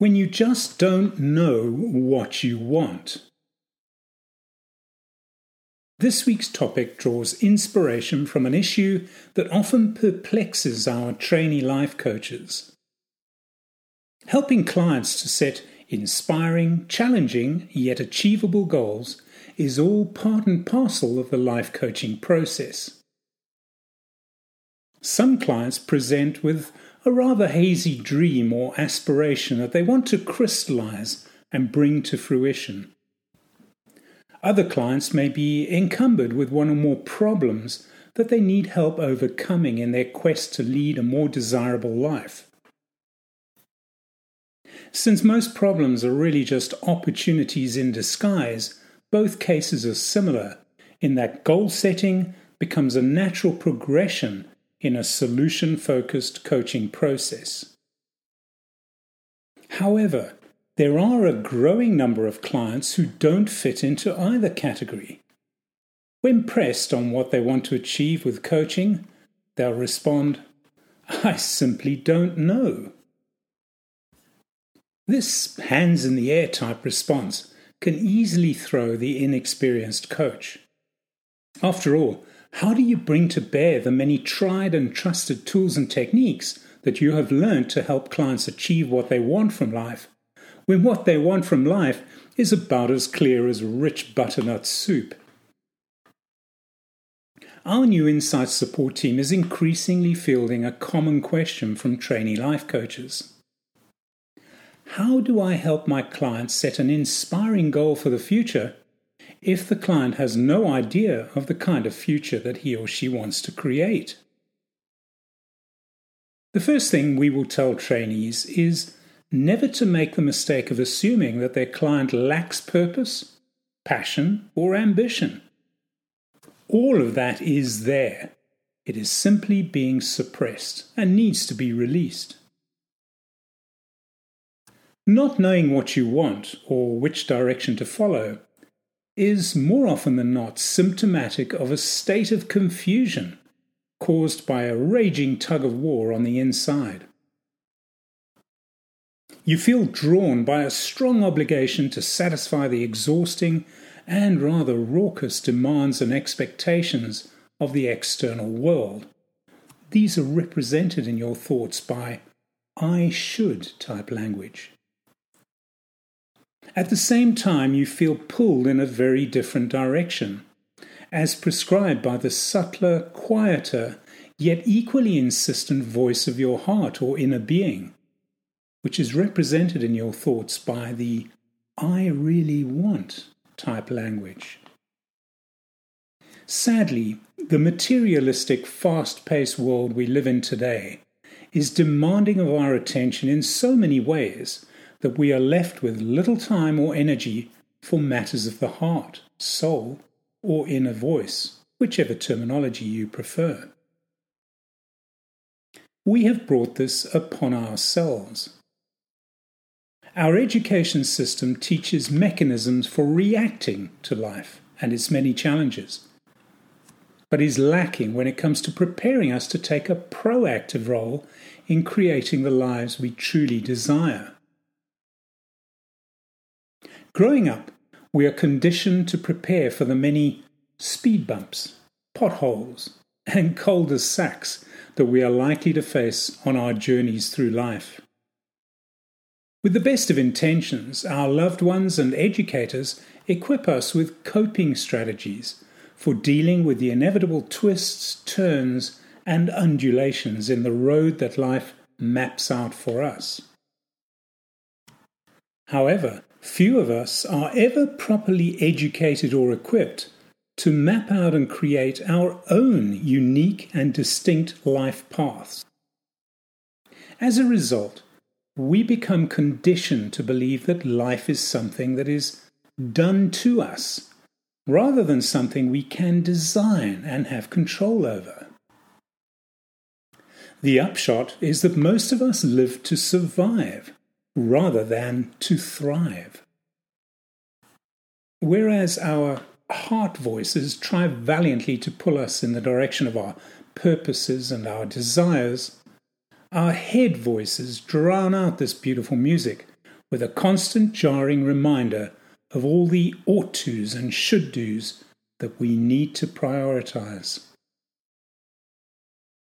when you just don't know what you want. This week's topic draws inspiration from an issue that often perplexes our trainee life coaches. Helping clients to set inspiring, challenging, yet achievable goals is all part and parcel of the life coaching process. Some clients present with a rather hazy dream or aspiration that they want to crystallize and bring to fruition. Other clients may be encumbered with one or more problems that they need help overcoming in their quest to lead a more desirable life. Since most problems are really just opportunities in disguise, both cases are similar in that goal setting becomes a natural progression in a solution focused coaching process. However, there are a growing number of clients who don't fit into either category. When pressed on what they want to achieve with coaching, they'll respond, I simply don't know. This hands in the air type response can easily throw the inexperienced coach. After all, how do you bring to bear the many tried and trusted tools and techniques that you have learned to help clients achieve what they want from life, when what they want from life is about as clear as rich butternut soup? Our new Insight support team is increasingly fielding a common question from trainee life coaches. How do I help my clients set an inspiring goal for the future if the client has no idea of the kind of future that he or she wants to create. The first thing we will tell trainees is never to make the mistake of assuming that their client lacks purpose, passion, or ambition. All of that is there. It is simply being suppressed and needs to be released. Not knowing what you want or which direction to follow is more often than not symptomatic of a state of confusion caused by a raging tug of war on the inside. You feel drawn by a strong obligation to satisfy the exhausting and rather raucous demands and expectations of the external world. These are represented in your thoughts by I should type language. At the same time, you feel pulled in a very different direction, as prescribed by the subtler, quieter, yet equally insistent voice of your heart or inner being, which is represented in your thoughts by the I really want type language. Sadly, the materialistic, fast paced world we live in today is demanding of our attention in so many ways that we are left with little time or energy for matters of the heart, soul, or inner voice, whichever terminology you prefer. We have brought this upon ourselves. Our education system teaches mechanisms for reacting to life and its many challenges, but is lacking when it comes to preparing us to take a proactive role in creating the lives we truly desire. Growing up, we are conditioned to prepare for the many speed bumps, potholes, and cul-de-sacs that we are likely to face on our journeys through life. With the best of intentions, our loved ones and educators equip us with coping strategies for dealing with the inevitable twists, turns, and undulations in the road that life maps out for us. However, Few of us are ever properly educated or equipped to map out and create our own unique and distinct life paths. As a result, we become conditioned to believe that life is something that is done to us, rather than something we can design and have control over. The upshot is that most of us live to survive rather than to thrive. Whereas our heart voices try valiantly to pull us in the direction of our purposes and our desires, our head voices drown out this beautiful music with a constant jarring reminder of all the ought tos and should dos that we need to prioritize.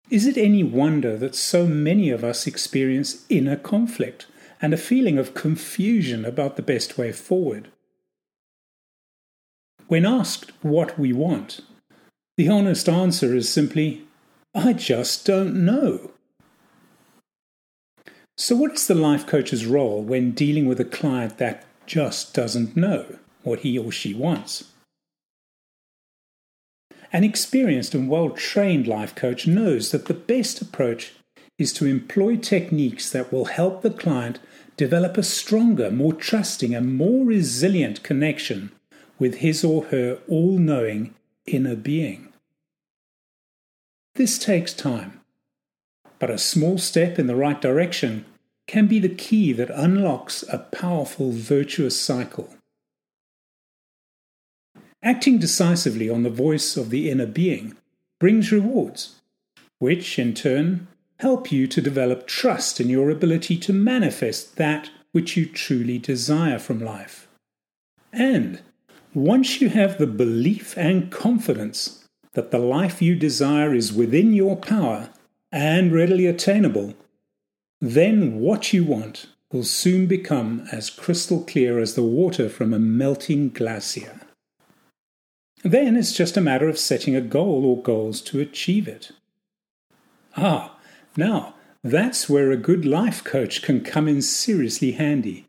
Is it any wonder that so many of us experience inner conflict and a feeling of confusion about the best way forward? When asked what we want, the honest answer is simply, I just don't know. So, what is the life coach's role when dealing with a client that just doesn't know what he or she wants? An experienced and well trained life coach knows that the best approach is to employ techniques that will help the client develop a stronger, more trusting, and more resilient connection with his or her all knowing inner being. This takes time, but a small step in the right direction can be the key that unlocks a powerful virtuous cycle. Acting decisively on the voice of the inner being brings rewards, which in turn help you to develop trust in your ability to manifest that which you truly desire from life. And once you have the belief and confidence that the life you desire is within your power and readily attainable, then what you want will soon become as crystal clear as the water from a melting glacier. Then it's just a matter of setting a goal or goals to achieve it. Ah, now that's where a good life coach can come in seriously handy.